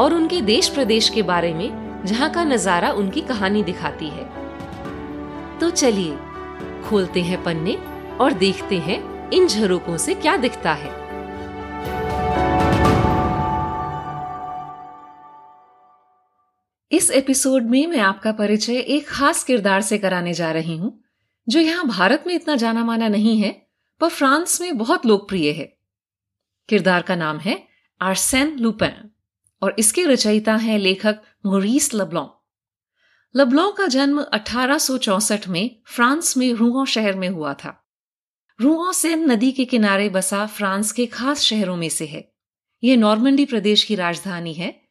और उनके देश प्रदेश के बारे में, जहाँ का नज़ारा उनकी कहानी दिखाती है। तो चलिए, खोलते हैं पन्ने और देखते हैं इन झरोकों से क्या दिखता है। इस एपिसोड में मैं आपका परिचय एक खास किरदार से कराने जा रही हूँ, जो यहाँ भारत में इतना जाना माना नहीं है, पर फ्रांस में बहुत लोकप्रिय है। किरदार का नाम है आर्सेन लुपेन। और इसके रचयिता हैं लेखक मोरीस लब्लॉ लब्लॉ का जन्म 1864 में फ्रांस में रूआ शहर में हुआ था। रूआ सेन नदी के किनारे बसा फ्रांस के खास शहरों में से है। यह नॉर्मंडी प्रदेश की राजधानी है।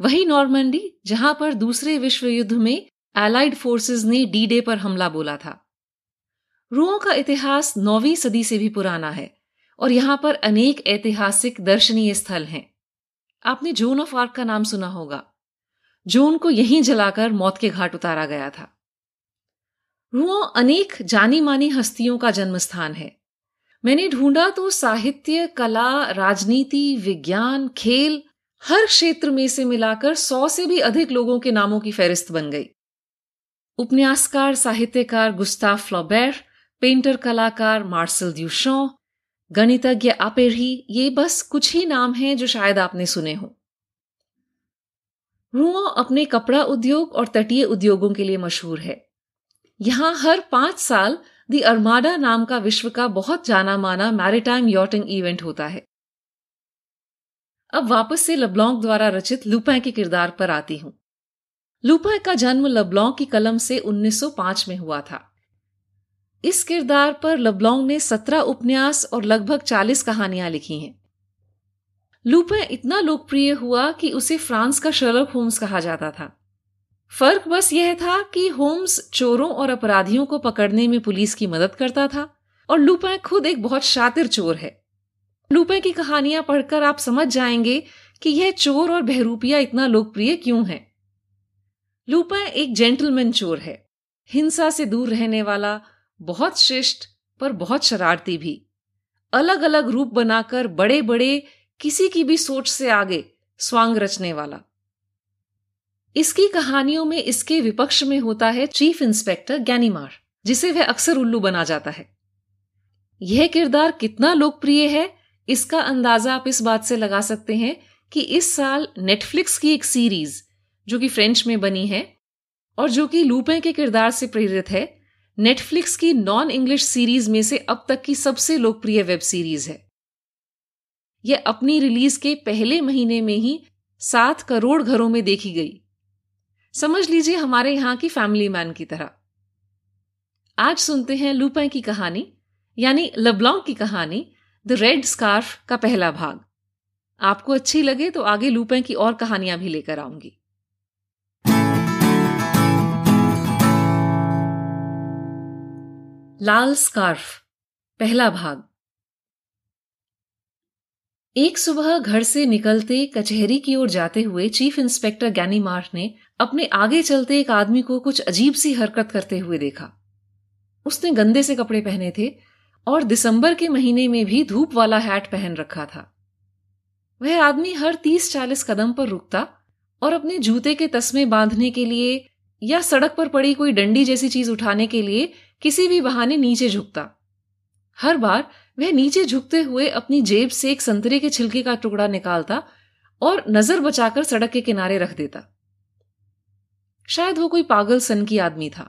वही नॉर्मंडी जहाँ पर दूसरे विश्व युद्ध में एलाइड फोर्सेस ने डी डे पर हमला बोला था। रूओं का इतिहास नौवीं सदी से भी पुराना है और यहाँ पर अनेक ऐतिहासिक दर्शनीय स्थल हैं। आपने जोन ऑफ़ आर्क का नाम सुना होगा। जोन को यहीं जलाकर मौत के घाट उतारा गया था। रुओ, अनेक जानी मानी हस्तियों का जन्म स्थान है। मैंने ढूंढा तो साहित्य, कला, राजनीति, विज्ञान, खेल, हर क्षेत्र में से मिलाकर सौ से भी अधिक लोगों के नामों की फहरिस्त बन गई। उपन्यासकार, साहित्यकार गुस्ताफ फ्लोबैर पेंटर कलाकार मार्सल द्यूशॉ गणितज्ञ आपेरी ये बस कुछ ही नाम हैं जो शायद आपने सुने हो। रुआ अपने कपड़ा उद्योग और तटीय उद्योगों के लिए मशहूर है। यहाँ हर पाँच साल दी अरमाडा नाम का विश्व का बहुत जाना माना मैरिटाइम यॉटिंग इवेंट होता है। अब वापस से लब्लॉन्ग द्वारा रचित लुपै के किरदार पर आती हूँ। लुपै का जन्म लब्लॉन्ग की कलम से 1905 में हुआ था। इस किरदार पर लबलोंग ने सत्रह उपन्यास और लगभग चालीस कहानियाँ लिखी हैं। लूपे इतना लोकप्रिय हुआ कि उसे फ्रांस का शर्लक होम्स कहा जाता था। फ़र्क बस यह था कि होम्स चोरों और अपराधियों को पकड़ने में पुलिस की मदद करता था और लुपै खुद एक बहुत शातिर चोर है। लुपै की कहानियाँ पढ़कर आप समझ जाएँगे कि यह चोर और बहरूपिया इतना लोकप्रिय क्यों है। लुपै एक जेंटलमैन चोर है। हिंसा से दूर रहने वाला बहुत शिष्ट पर बहुत शरारती भी। अलग अलग रूप बनाकर बड़े बड़े किसी की भी सोच से आगे स्वांग रचने वाला। इसकी कहानियों में इसके विपक्ष में होता है चीफ इंस्पेक्टर ज्ञानीमार जिसे वह अक्सर उल्लू बना जाता है। यह किरदार कितना लोकप्रिय है, इसका अंदाज़ा आप इस बात से लगा सकते हैं कि इस साल नेटफ्लिक्स की एक सीरीज़ जो कि फ्रेंच में बनी है, और जो कि लूपे के किरदार से प्रेरित है नेटफ्लिक्स की नॉन इंग्लिश सीरीज़ में से अब तक की सबसे लोकप्रिय वेब सीरीज़ है। यह अपनी रिलीज़ के पहले महीने में ही सात करोड़ घरों में देखी गई। समझ लीजिए हमारे यहाँ की फैमिली मैन की तरह। आज सुनते हैं लुपै की कहानी, यानी लबलॉन्ग की कहानी द रेड स्कार्फ का पहला भाग। आपको अच्छी लगे तो आगे लुपै की और कहानियाँ भी लेकर आऊँगी। लाल स्कार्फ, पहला भाग। एक सुबह घर से निकलते कचहरी की ओर जाते हुए चीफ इंस्पेक्टर गैनी मार्ट ने अपने आगे चलते एक आदमी को कुछ अजीब सी हरकत करते हुए देखा। उसने गंदे से कपड़े पहने थे और दिसंबर के महीने में भी धूप वाला हैट पहन रखा था। वह आदमी हर तीस चालीस कदम पर रुकता और अपने जूते के तस्मे बांधने के लिए या सड़क पर पड़ी कोई डंडी जैसी चीज़ उठाने के लिए किसी भी बहाने नीचे झुकता। हर बार वह नीचे झुकते हुए अपनी जेब से एक संतरे के छिलके का टुकड़ा निकालता और नज़र बचाकर सड़क के किनारे रख देता। शायद वो कोई पागल सन की आदमी था,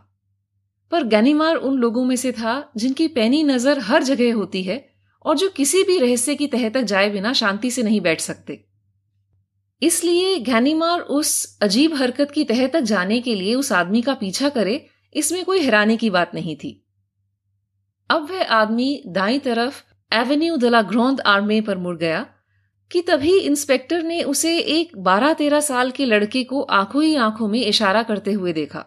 पर गैनीमार उन लोगों में से था जिनकी पैनी नज़र हर जगह होती है और जो किसी भी रहस्य की तह तक जाए बिना शांति से नहीं बैठ सकते। इसलिए घैनीमार उस अजीब हरकत की तह तक जाने के लिए उस आदमी का पीछा करे इसमें कोई हैरानी की बात नहीं थी। अब वह आदमी दाई तरफ़ एवेन्यू दला ग्रोंद आर्मे पर मुड़ गया कि तभी इंस्पेक्टर ने उसे एक बारह तेरह साल के लड़के को आँखों ही आँखों में इशारा करते हुए देखा।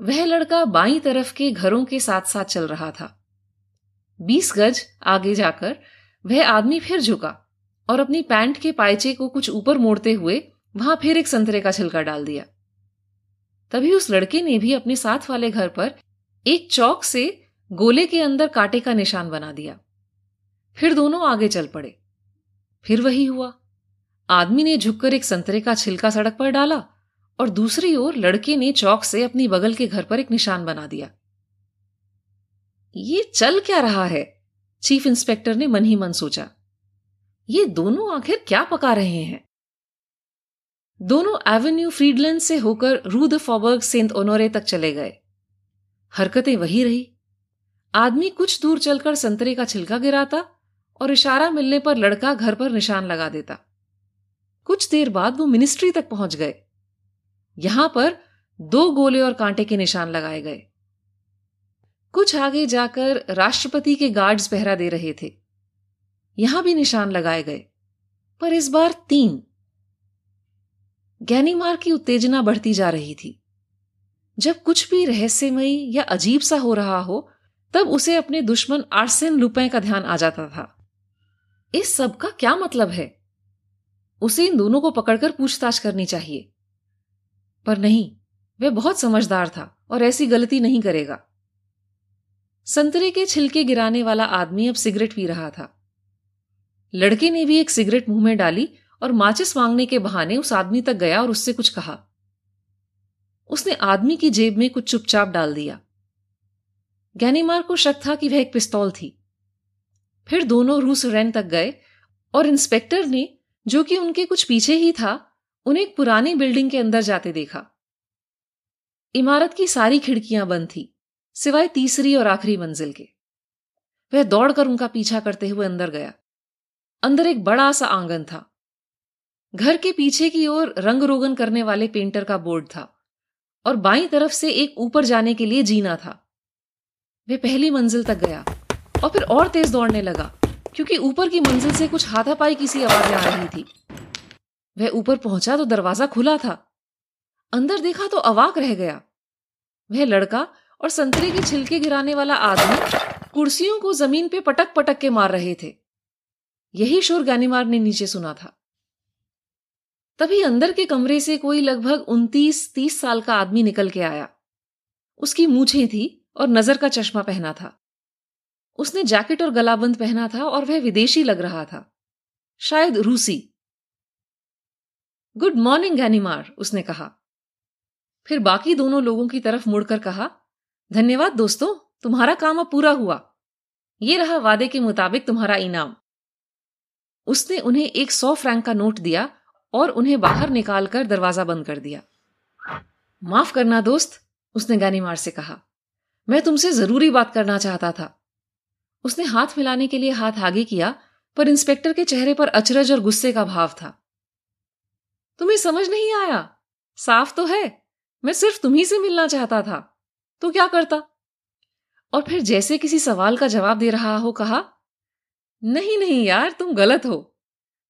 वह लड़का बाई तरफ़ के घरों के साथ साथ चल रहा था। बीस गज आगे जाकर वह आदमी फिर झुका और अपनी पैंट के पायचे को कुछ ऊपर मोड़ते हुए वहाँ फिर एक संतरे का छिलका डाल दिया। तभी उस लड़के ने भी अपने साथ वाले घर पर एक चौक से गोले के अंदर कांटे का निशान बना दिया। फिर दोनों आगे चल पड़े। फिर वही हुआ। आदमी ने झुककर एक संतरे का छिलका सड़क पर डाला और दूसरी ओर लड़के ने चौक से अपनी बगल के घर पर एक निशान बना दिया। ये चल क्या रहा है? चीफ इंस्पेक्टर ने मन ही मन सोचा। ये दोनों आखिर क्या पका रहे हैं? दोनों एवेन्यू फ्रीडलैंड से होकर रू द फॉबर्ग सेंट ओनोरे तक चले गए। हरकतें वही रही। आदमी कुछ दूर चलकर संतरे का छिलका गिराता और इशारा मिलने पर लड़का घर पर निशान लगा देता। कुछ देर बाद वो मिनिस्ट्री तक पहुँच गए। यहाँ पर दो गोले और कांटे के निशान लगाए गए। कुछ आगे जाकर राष्ट्रपति के गार्ड्स पहरा दे रहे थे। यहाँ भी निशान लगाए गए। पर इस बार तीन। गैनीमार की उत्तेजना बढ़ती जा रही थी। जब कुछ भी रहस्यमयी या अजीब सा हो रहा हो, तब उसे अपने दुश्मन आर्सेन लुपे का ध्यान आ जाता था। इस सब का क्या मतलब है? उसे इन दोनों को पकड़कर पूछताछ करनी चाहिए। पर नहीं, वह बहुत समझदार था और ऐसी गलती नहीं करेगा। संतरे के छिलके गिराने वाला आदमी अब सिगरेट पी रहा था। लड़के ने भी एक सिगरेट मुँह में डाली और माचिस मांगने के बहाने उस आदमी तक गया और उससे कुछ कहा। उसने आदमी की जेब में कुछ चुपचाप डाल दिया। गैनीमार को शक था कि वह एक पिस्तौल थी। फिर दोनों रूस रैन तक गए और इंस्पेक्टर ने, जो कि उनके कुछ पीछे ही था, उन्हें एक पुरानी बिल्डिंग के अंदर जाते देखा। इमारत की सारी खिड़कियाँ बंद थी, सिवाय तीसरी और आखिरी मंजिल के। वह दौड़कर उनका पीछा करते हुए अंदर गया। अंदर एक बड़ा सा आँगन था। घर के पीछे की ओर रंग रोगन करने वाले पेंटर का बोर्ड था और बाई तरफ़ से एक ऊपर जाने के लिए जीना था। वह पहली मंजिल तक गया और फिर और तेज दौड़ने लगा, क्योंकि ऊपर की मंजिल से कुछ हाथापाई की सी आवाज़ें आ रही थी। वह ऊपर पहुँचा तो दरवाज़ा खुला था। अंदर देखा तो अवाक रह गया। वह लड़का और संतरे के छिलके गिराने वाला आदमी कुर्सियों को ज़मीन पे पटक पटक के मार रहे थे। यही शोर गानीमार ने नीचे सुना था। तभी अंदर के कमरे से कोई लगभग उनतीस, तीस साल का आदमी निकल के आया। उसकी मूछें थी और नज़र का चश्मा पहना था। उसने जैकेट और गलाबंद पहना था और वह विदेशी लग रहा था। शायद रूसी। गुड मॉर्निंग, गैनीमार, उसने कहा। फिर बाकी दोनों लोगों की तरफ़ मुड़कर कहा, धन्यवाद दोस्तों, तुम्हारा काम अब पूरा हुआ। ये रहा वादे के मुताबिक तुम्हारा इनाम। उसने उन्हें एक सौ फ्रैंक का नोट दिया और उन्हें बाहर निकालकर दरवाज़ा बंद कर दिया। माफ़ करना दोस्त, उसने गानीमार से कहा। मैं तुमसे ज़रूरी बात करना चाहता था। उसने हाथ मिलाने के लिए हाथ आगे किया, पर इंस्पेक्टर के चेहरे पर अचरज और गुस्से का भाव था। तुम्हें समझ नहीं आया? साफ़ तो है। मैं सिर्फ़ तुम्ही से मिलना चाहता था। तो क्या करता? और फिर जैसे किसी सवाल का जवाब दे रहा हो कहा, नहीं नहीं यार, तुम गलत हो।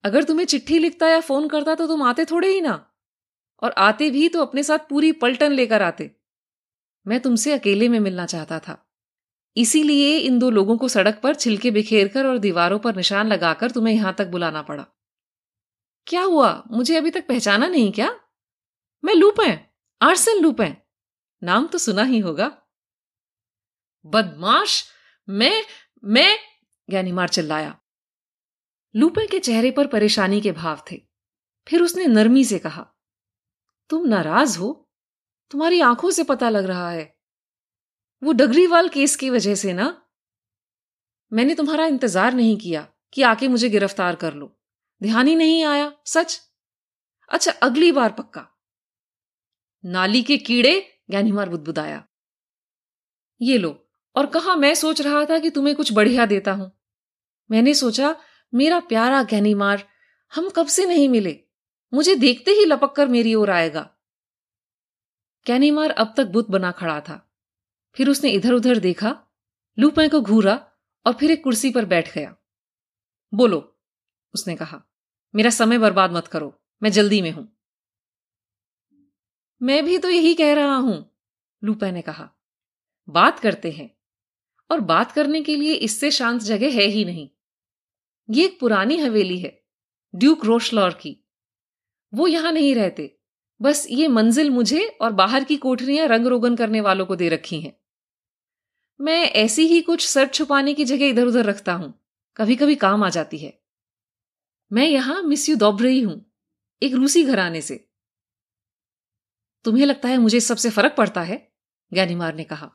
अगर तुम्हें चिट्ठी लिखता या फ़ोन करता तो तुम आते थोड़े ही ना। और आते भी तो अपने साथ पूरी पलटन लेकर आते। मैं तुमसे अकेले में मिलना चाहता था। इसीलिए इन दो लोगों को सड़क पर छिलके बिखेर कर और दीवारों पर निशान लगाकर तुम्हें यहाँ तक बुलाना पड़ा। क्या हुआ? मुझे अभी तक पहचाना नहीं क्या? मैं लूपें आर्सन लूपें नाम तो सुना ही होगा। बदमाश! मैं मैं ज्ञानीमार चिल्लाया। लूपे के चेहरे पर परेशानी के भाव थे। फिर उसने नरमी से कहा, तुम नाराज़ हो? तुम्हारी आँखों से पता लग रहा है। वो डगरीवाल केस की वजह से ना? मैंने तुम्हारा इंतज़ार नहीं किया कि आके मुझे गिरफ़्तार कर लो। ध्यान ही नहीं आया, सच? अच्छा अगली बार पक्का। नाली के कीड़े? ज्ञानीमार बुदबुदाया। ये लो, और कहा मैं सोच रहा था कि तुम्हें कुछ बढ़िया देता हूँ। मैंने सोचा मेरा प्यारा गहनीमार, हम कब से नहीं मिले? मुझे देखते ही लपक कर मेरी ओर आएगा। कैनीमार अब तक बुत बना खड़ा था। फिर उसने इधर उधर देखा, लूपे को घूरा और फिर एक कुर्सी पर बैठ गया। बोलो, उसने कहा, मेरा समय बर्बाद मत करो, मैं जल्दी में हूँ। मैं भी तो यही कह रहा हूँ, लूपा ने कहा। बात करते हैं, और बात करने के लिए इससे शांत जगह है ही नहीं। ये एक पुरानी हवेली है, ड्यूक रोशलॉर की। वो यहाँ नहीं रहते, बस ये मंजिल मुझे और बाहर की कोठरियाँ रंग रोगन करने वालों को दे रखी हैं। मैं ऐसी ही कुछ सर छुपाने की जगह इधर उधर रखता हूँ कभी कभी काम आ जाती है। मैं यहाँ मिस यू दौब रही हूँ, एक रूसी घराने से। तुम्हें लगता है मुझे सबसे फ़र्क पड़ता है? ज्ञानीमार ने कहा।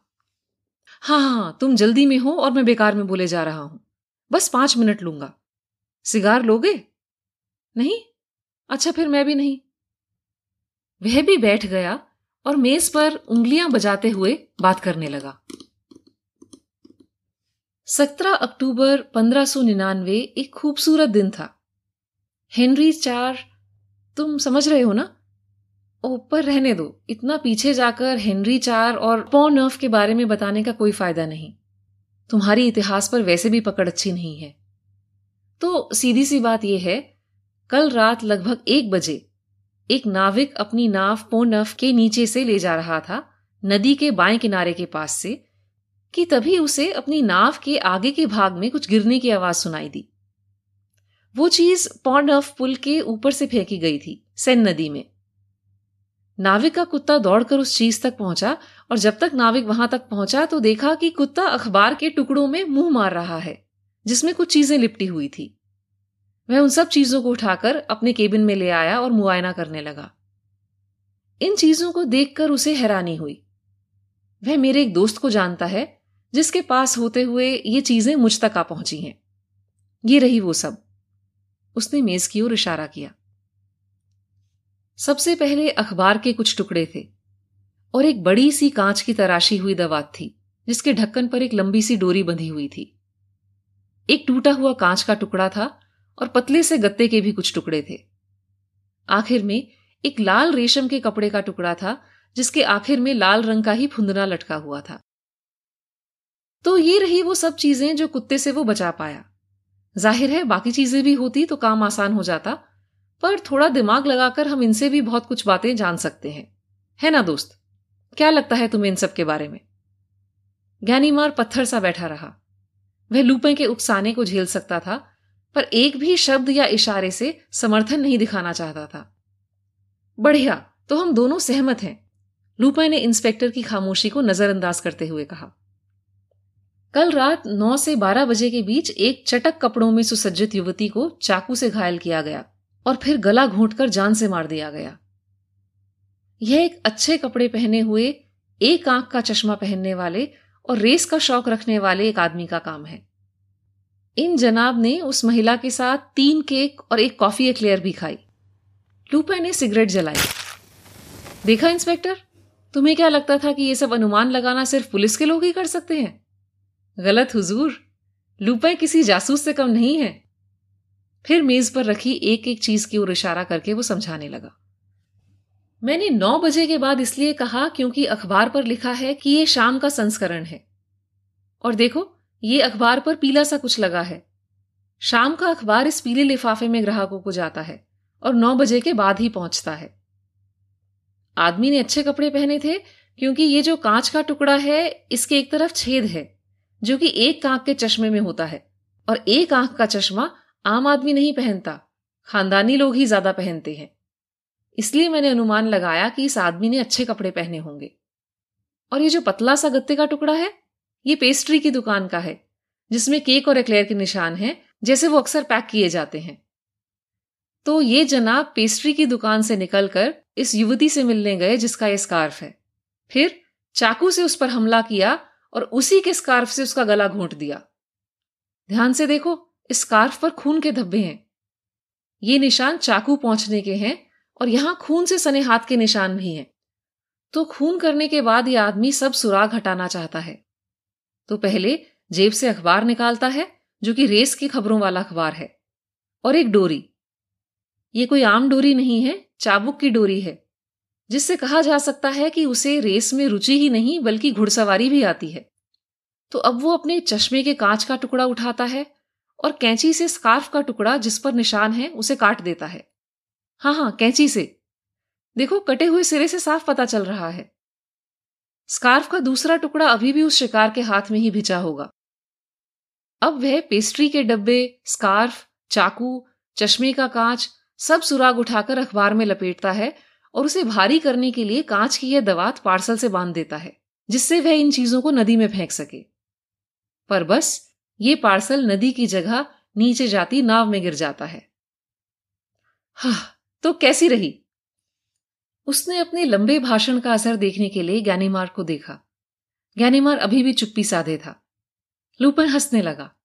हाँ हाँ तुम जल्दी में हो और मैं बेकार में बोले जा रहा हूँ। बस पाँच मिनट लूँगा। सिगार लोगे? नहीं? अच्छा फिर मैं भी नहीं। वह भी बैठ गया और मेज पर उंगलियाँ बजाते हुए बात करने लगा। सत्रह अक्टूबर पंद्रह सौ निन्यानवे एक खूबसूरत दिन था। हेनरी चार, तुम समझ रहे हो ना? ऊपर रहने दो। इतना पीछे जाकर हेनरी चार और पॉनर्फ के बारे में बताने का कोई फ़ायदा नहीं। तुम्हारी इतिहास पर वैसे भी पकड़ अच्छी नहीं है। तो सीधी सी बात यह है, कल रात लगभग एक बजे एक नाविक अपनी नाव पोनफ के नीचे से ले जा रहा था, नदी के बाएँ किनारे के पास से, कि तभी उसे अपनी नाव के आगे के भाग में कुछ गिरने की आवाज़ सुनाई दी। वो चीज़ पॉन्डफ पुल के ऊपर से फेंकी गई थी, सेन नदी में। नाविक का कुत्ता दौड़कर उस चीज़ तक पहुँचा और जब तक नाविक वहाँ तक पहुँचा तो देखा कि कुत्ता अखबार के टुकड़ों में मुँह मार रहा है। जिसमें कुछ चीज़ें लिपटी हुई थी। वह उन सब चीज़ों को उठाकर अपने केबिन में ले आया और मुआयना करने लगा। इन चीज़ों को देखकर उसे हैरानी हुई। वह मेरे एक दोस्त को जानता है, जिसके पास होते हुए ये चीज़ें मुझ तक आ पहुँची हैं। ये रही वो सब। उसने मेज की ओर इशारा किया। सबसे पहले अखबार के कुछ टुकड़े थे और एक बड़ी सी कांच की तराशी हुई दवात थी, जिसके ढक्कन पर एक लंबी सी डोरी बंधी हुई थी। एक टूटा हुआ कांच का टुकड़ा था और पतले से गत्ते के भी कुछ टुकड़े थे। आखिर में एक लाल रेशम के कपड़े का टुकड़ा था, जिसके आखिर में लाल रंग का ही फुंदना लटका हुआ था। तो ये रही वो सब चीज़ें जो कुत्ते से वो बचा पाया। ज़ाहिर है, बाकी चीज़ें भी होती तो काम आसान हो जाता, पर थोड़ा दिमाग लगाकर हम इनसे भी बहुत कुछ बातें जान सकते हैं। है ना दोस्त? क्या लगता है तुम्हें इन सब के बारे में? ज्ञानीमार पत्थर सा बैठा रहा। वह लूपे के उकसाने को झेल सकता था, पर एक भी शब्द या इशारे से समर्थन नहीं दिखाना चाहता था। बढ़िया तो हम दोनों सहमत हैं, लूपा ने इंस्पेक्टर की खामोशी को नजरअंदाज करते हुए कहा। कल रात नौ से बारह बजे के बीच एक चटक कपड़ों में सुसज्जित युवती को चाकू से घायल किया गया और फिर गला घोंटकर जान से मार दिया गया। यह एक अच्छे कपड़े पहने हुए एक आँख का चश्मा पहनने वाले और रेस का शौक रखने वाले एक आदमी का काम है। इन जनाब ने उस महिला के साथ तीन केक और एक कॉफ़ी एक्लेयर भी खाई। लूपे ने सिगरेट जलाई। देखा, इंस्पेक्टर? तुम्हें क्या लगता था कि यह सब अनुमान लगाना सिर्फ़ पुलिस के लोग ही कर सकते हैं? गलत, हुजूर। लूपे किसी जासूस से कम नहीं है। फिर मेज पर रखी एक एक चीज़ की ओर इशारा करके वो समझाने लगा। मैंने नौ बजे के बाद इसलिए कहा क्योंकि अखबार पर लिखा है कि ये शाम का संस्करण है। और देखो, ये अखबार पर पीला सा कुछ लगा है। शाम का अखबार इस पीले लिफाफे में ग्राहकों को जाता है और नौ बजे के बाद ही पहुँचता है। आदमी ने अच्छे कपड़े पहने थे, क्योंकि ये जो कांच का टुकड़ा है, इसके एक तरफ़ छेद है, जो कि एक आँख के चश्मे में होता है। और एक आँख का चश्मा आम आदमी नहीं पहनता, खानदानी लोग ही ज़्यादा पहनते हैं। इसलिए मैंने अनुमान लगाया कि इस आदमी ने अच्छे कपड़े पहने होंगे। और ये जो पतला सा गत्ते का टुकड़ा है, ये पेस्ट्री की दुकान का है, जिसमें केक और एक्लेयर के निशान हैं, जैसे वो अक्सर पैक किए जाते हैं। तो ये जनाब पेस्ट्री की दुकान से निकलकर इस युवती से मिलने गए, जिसका ये स्कार्फ है। फिर चाकू से उस पर हमला किया और उसी के स्कार्फ से उसका गला घोंट दिया। ध्यान से देखो, इस स्कार्फ पर खून के धब्बे हैं। ये निशान चाकू पहुँचने के हैं और यहाँ खून से सने हाथ के निशान भी हैं। तो खून करने के बाद यह आदमी सब सुराग हटाना चाहता है। तो पहले जेब से अखबार निकालता है, जो कि रेस की खबरों वाला अखबार है। और एक डोरी। ये कोई आम डोरी नहीं है, चाबुक की डोरी है, जिससे कहा जा सकता है कि उसे रेस में रुचि ही नहीं, बल्कि घुड़सवारी भी आती है। तो अब वो अपने चश्मे के कांच का टुकड़ा उठाता है और कैंची से स्कार्फ का टुकड़ा जिस पर निशान है, उसे काट देता है। हाँ हाँ कैंची से। देखो, कटे हुए सिरे से साफ़ पता चल रहा है। स्कार्फ का दूसरा टुकड़ा अभी भी उस शिकार के हाथ में ही भिजा होगा। अब वह पेस्ट्री के डब्बे, स्कार्फ, चाकू, चश्मे का कांच, सब सुराग उठाकर अखबार में लपेटता है और उसे भारी करने के लिए कांच की यह दवात पार्सल से बाँध देता है, जिससे वह इन चीज़ों को नदी में फेंक सके। पर बस, ये पार्सल नदी की जगह नीचे जाती नाव में गिर जाता है। हा तो कैसी रही? उसने अपने लंबे भाषण का असर देखने के लिए ज्ञानीमार को देखा। ज्ञानीमार अभी भी चुप्पी साधे था। लूपन हंसने लगा।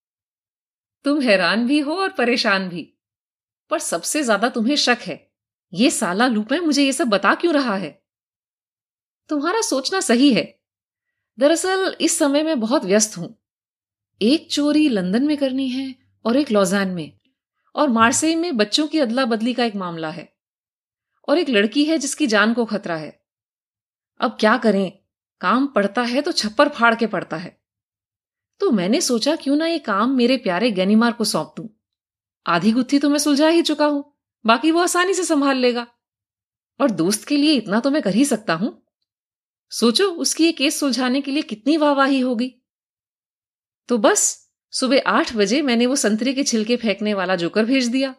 तुम हैरान भी हो और परेशान भी। पर सबसे ज़्यादा तुम्हें शक है। ये साला लूपे मुझे ये सब बता क्यों रहा है? तुम्हारा सोचना सही है। दरअसल इस समय मैं बहुत व्यस्त हूँ। एक चोरी लंदन में करनी है और एक लॉजान में। और मार्से में बच्चों की अदला बदली का एक मामला है। और एक लड़की है जिसकी जान को खतरा है। अब क्या करें? काम पड़ता है तो छप्पर फाड़ के पड़ता है। तो मैंने सोचा क्यों ना ये काम मेरे प्यारे गैनीमार को सौंप दूँ। आधी गुत्थी तो मैं सुलझा ही चुका हूँ, बाकी वो आसानी से संभाल लेगा। और दोस्त के लिए इतना तो मैं कर ही सकता हूँ। सोचो उसकी ये केस सुलझाने के लिए कितनी वाहवाही होगी। तो बस सुबह आठ बजे मैंने वो संतरे के छिलके फेंकने वाला जोकर भेज दिया।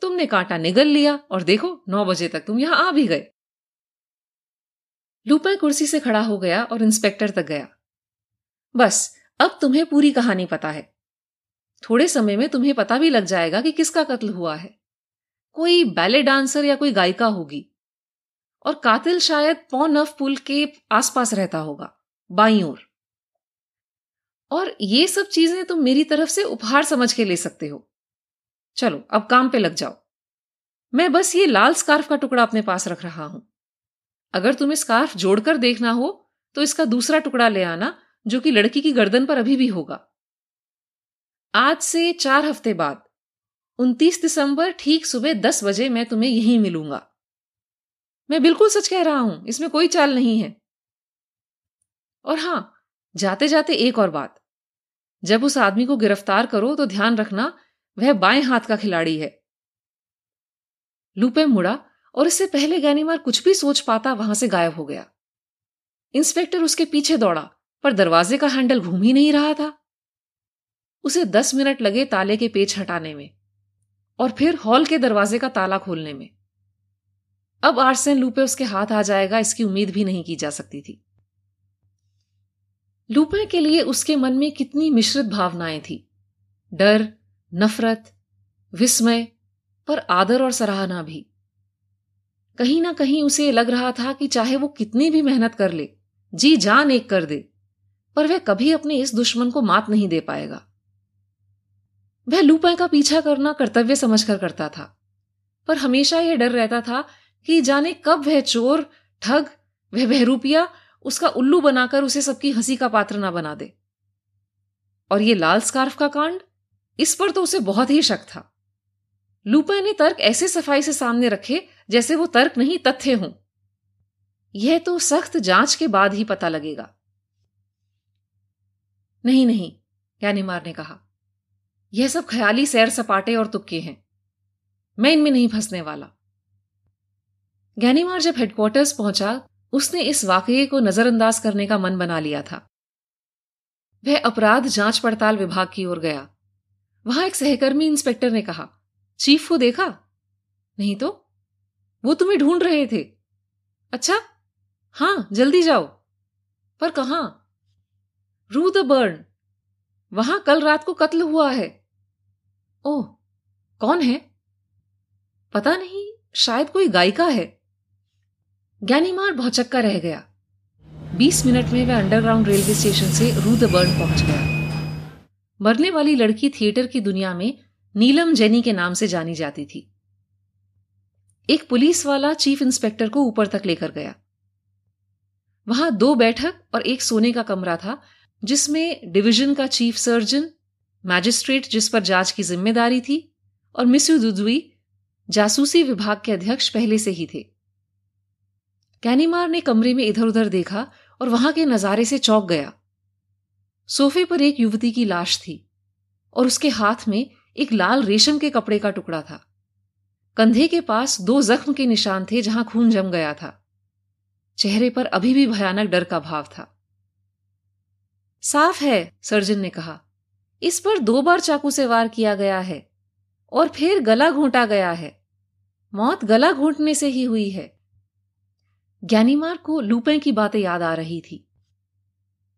तुमने कांटा निगल लिया और देखो, नौ बजे तक तुम यहाँ आ भी गए। लूपा कुर्सी से खड़ा हो गया और इंस्पेक्टर तक गया। बस, अब तुम्हें पूरी कहानी पता है। थोड़े समय में तुम्हें पता भी लग जाएगा कि किसका कत्ल हुआ है। कोई बैले डांसर या कोई गायिका होगी। और कातिल शायद पौनफ पुल के आसपास रहता होगा, बाई ओर। और ये सब चीज़ें तुम मेरी तरफ़ से उपहार समझ के ले सकते हो। चलो, अब काम पे लग जाओ। मैं बस ये लाल स्कार्फ का टुकड़ा अपने पास रख रहा हूँ। अगर तुम्हें स्कार्फ जोड़कर देखना हो तो इसका दूसरा टुकड़ा ले आना, जो कि लड़की की गर्दन पर अभी भी होगा। आज से चार हफ़्ते बाद 29 दिसंबर, ठीक सुबह दस बजे मैं तुम्हें यहीं मिलूँगा। मैं बिल्कुल सच कह रहा हूँ, इसमें कोई चाल नहीं है। और हाँ जाते जाते एक और बात। जब उस आदमी को गिरफ़्तार करो तो ध्यान रखना, वह बाएँ हाथ का खिलाड़ी है। लूपे मुड़ा और इससे पहले गैनीमार कुछ भी सोच पाता वहाँ से गायब हो गया। इंस्पेक्टर उसके पीछे दौड़ा, पर दरवाजे का हैंडल घूम ही नहीं रहा था। उसे दस मिनट लगे ताले के पेच हटाने में और फिर हॉल के दरवाजे का ताला खोलने में। अब आर्सेन लूपे उसके हाथ आ जाएगा, इसकी उम्मीद भी नहीं की जा सकती थी। लूपे के लिए उसके मन में कितनी मिश्रित भावनाएँ थी। डर, नफरत, विस्मय, पर आदर और सराहना भी। कहीं ना कहीं उसे लग रहा था कि चाहे वो कितनी भी मेहनत कर ले, जी जान एक कर दे, पर वह कभी अपने इस दुश्मन को मात नहीं दे पाएगा। वह लूपा का पीछा करना कर्तव्य समझकर करता था, पर हमेशा यह डर रहता था कि जाने कब वह चोर, ठग, वह बहरूपिया उसका उल्लू बनाकर उसे सबकी हँसी का पात्र ना बना दे। और ये लाल स्कार्फ का कांड? इस पर तो उसे बहुत ही शक था। लूपा ने तर्क ऐसे सफ़ाई से सामने रखे जैसे वो तर्क नहीं, तथ्य हों। यह तो सख्त जाँच के बाद ही पता लगेगा। नहीं नहीं, यानीमार ने कहा, यह सब ख्याली सैर सपाटे और तुक्के हैं। मैं इनमें नहीं फंसने वाला। ज्ञानीमार जब हेडक्वार्टर्स पहुँचा उसने इस वाकये को नजरअंदाज करने का मन बना लिया था। वह अपराध जाँच पड़ताल विभाग की ओर गया। वहाँ एक सहकर्मी इंस्पेक्टर ने कहा, चीफ को देखा? नहीं तो? वो तुम्हें ढूंढ रहे थे। अच्छा? हाँ, जल्दी जाओ। पर कहा? रू द बर्न। वहाँ कल रात को कत्ल हुआ है। ओह, कौन है? पता नहीं, शायद कोई गायिका है। ज्ञानीमार भौचक्का रह गया। बीस मिनट में वह अंडरग्राउंड रेलवे स्टेशन से रू द बर्न पहुँच गया। मरने वाली लड़की थिएटर की दुनिया में नीलम जेनी के नाम से जानी जाती थी। एक पुलिस वाला चीफ इंस्पेक्टर को ऊपर तक लेकर गया। वहाँ दो बैठक और एक सोने का कमरा था, जिसमें डिवीज़न का चीफ सर्जन, मैजिस्ट्रेट जिस पर जाँच की ज़िम्मेदारी थी, और मिस्यू दुदवी जासूसी विभाग के अध्यक्ष पहले से ही थे। कैनीमार ने कमरे में इधर उधर देखा और वहाँ के नजारे से चौंक गया। सोफे पर एक युवती की लाश थी और उसके हाथ में एक लाल रेशम के कपड़े का टुकड़ा था। कंधे के पास दो जख्म के निशान थे जहाँ खून जम गया था। चेहरे पर अभी भी भयानक डर का भाव था। साफ़ है, सर्जन ने कहा। इस पर दो बार चाकू से वार किया गया है और फिर गला घोंटा गया है। मौत गला घोंटने से ही हुई है। ज्ञानीमार को लूपे की बातें याद आ रही थी।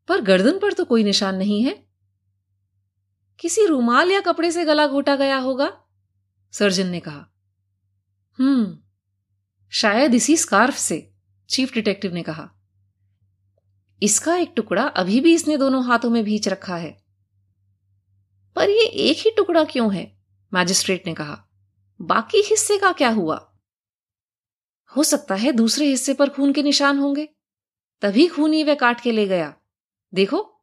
पर गर्दन पर तो कोई निशान नहीं है। किसी रूमाल या कपड़े से गला घोटा गया होगा? सर्जन ने कहा। हम्म शायद इसी स्कार्फ से, चीफ डिटेक्टिव ने कहा। इसका एक टुकड़ा अभी भी इसने दोनों हाथों में भींच रखा है। पर यह एक ही टुकड़ा क्यों है? मैजिस्ट्रेट ने कहा। बाकी हिस्से का क्या हुआ? हो सकता है दूसरे हिस्से पर खून के निशान होंगे। तभी खून ही वह काट के ले गया। देखो,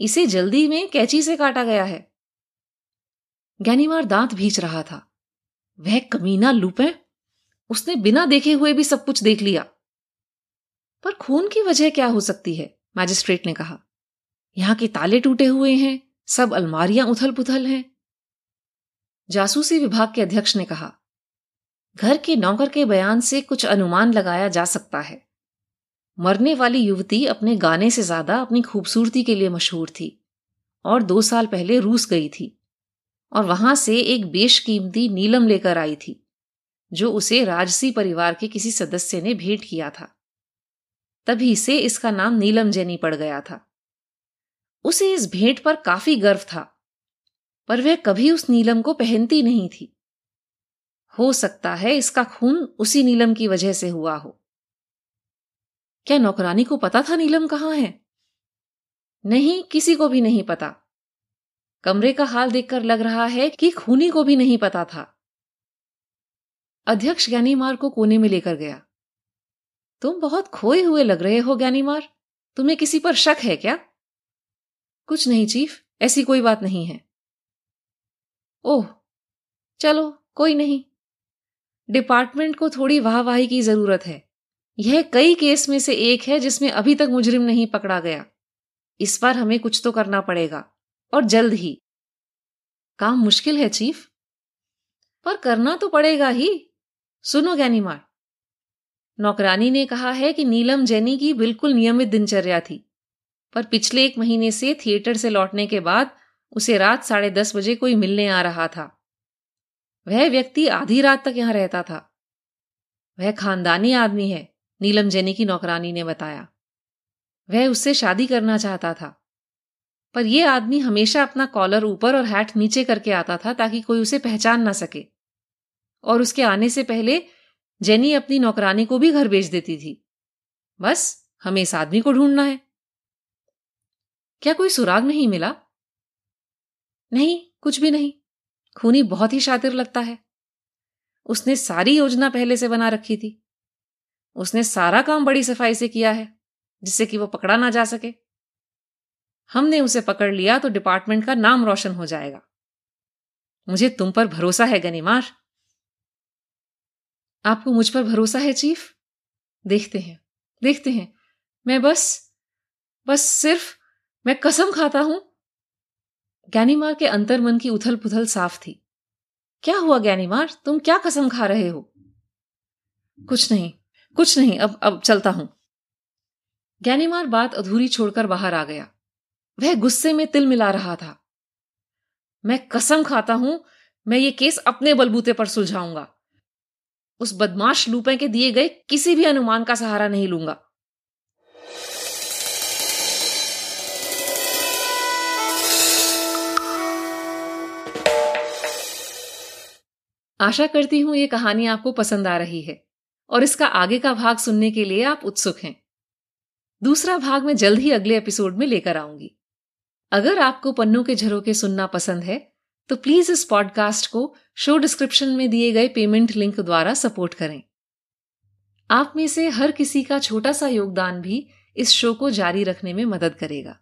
इसे जल्दी में कैची से काटा गया है। ज्ञानीमार दांत भींच रहा था। वह कमीना लुपे? उसने बिना देखे हुए भी सब कुछ देख लिया। पर खून की वजह क्या हो सकती है? मैजिस्ट्रेट ने कहा। यहाँ के ताले टूटे हुए हैं, सब अलमारियाँ उथल पुथल हैं। जासूसी विभाग के अध्यक्ष ने कहा। घर के नौकर के बयान से कुछ अनुमान लगाया जा सकता है। मरने वाली युवती अपने गाने से ज़्यादा अपनी खूबसूरती के लिए मशहूर थी और दो साल पहले रूस गई थी और वहाँ से एक बेशकीमती नीलम लेकर आई थी, जो उसे राजसी परिवार के किसी सदस्य ने भेंट किया था। तभी से इसका नाम नीलम जैनी पड़ गया था। उसे इस भेंट पर काफ़ी गर्व था, पर वह कभी उस नीलम को पहनती नहीं थी। हो सकता है इसका खून उसी नीलम की वजह से हुआ हो। क्या नौकरानी को पता था नीलम कहाँ है? नहीं, किसी को भी नहीं पता। कमरे का हाल देखकर लग रहा है कि खूनी को भी नहीं पता था। अध्यक्ष ज्ञानीमार को कोने में लेकर गया। तुम बहुत खोए हुए लग रहे हो ज्ञानीमार। तुम्हें किसी पर शक है क्या? कुछ नहीं चीफ, ऐसी कोई बात नहीं है। ओह, चलो, कोई नहीं। डिपार्टमेंट को थोड़ी वाहवाही की ज़रूरत है। यह कई केस में से एक है जिसमें अभी तक मुजरिम नहीं पकड़ा गया। इस बार हमें कुछ तो करना पड़ेगा। और जल्द ही। काम मुश्किल है, चीफ। पर करना तो पड़ेगा ही। सुनो ज्ञानीमार नौकरानी ने कहा है कि नीलम जैनी की बिल्कुल नियमित दिनचर्या थी। पर पिछले एक महीने से थिएटर से लौटने के बाद उसे रात साढ़े दस बजे कोई मिलने आ रहा था। वह व्यक्ति आधी रात तक यहाँ रहता था। वह खानदानी आदमी है, नीलम जैनी की नौकरानी ने बताया। वह उससे शादी करना चाहता था। पर यह आदमी हमेशा अपना कॉलर ऊपर और हैट नीचे करके आता था ताकि कोई उसे पहचान ना सके। और उसके आने से पहले जेनी अपनी नौकरानी को भी घर भेज देती थी। बस, हमें इस आदमी को ढूंढना है। क्या कोई सुराग नहीं मिला? नहीं, कुछ भी नहीं। खूनी बहुत ही शातिर लगता है। उसने सारी योजना पहले से बना रखी थी। उसने सारा काम बड़ी सफ़ाई से किया है, जिससे कि वो पकड़ा ना जा सके। हमने उसे पकड़ लिया तो डिपार्टमेंट का नाम रोशन हो जाएगा। मुझे तुम पर भरोसा है, गनीमार। आपको मुझ पर भरोसा है, चीफ? देखते हैं देखते हैं। मैं बस बस सिर्फ़, मैं कसम खाता हूँ ज्ञानीमार के अंतर मन की उथल पुथल साफ़ थी। क्या हुआ ज्ञानीमार तुम क्या कसम खा रहे हो? कुछ नहीं कुछ नहीं, अब अब चलता हूँ। ज्ञानीमार बात अधूरी छोड़कर बाहर आ गया। वह गुस्से में तिल मिला रहा था। मैं कसम खाता हूँ, मैं ये केस अपने बलबूते पर सुलझाऊँगा। उस बदमाश लूपे के दिए गए किसी भी अनुमान का सहारा नहीं लूँगा। आशा करती हूँ ये कहानी आपको पसंद आ रही है और इसका आगे का भाग सुनने के लिए आप उत्सुक हैं। दूसरा भाग मैं जल्द ही अगले एपिसोड में लेकर आऊँगी। अगर आपको पन्नों के झरोके सुनना पसंद है तो प्लीज़ इस पॉडकास्ट को शो डिस्क्रिप्शन में दिए गए पेमेंट लिंक द्वारा सपोर्ट करें। आप में से हर किसी का छोटा सा योगदान भी इस शो को जारी रखने में मदद करेगा।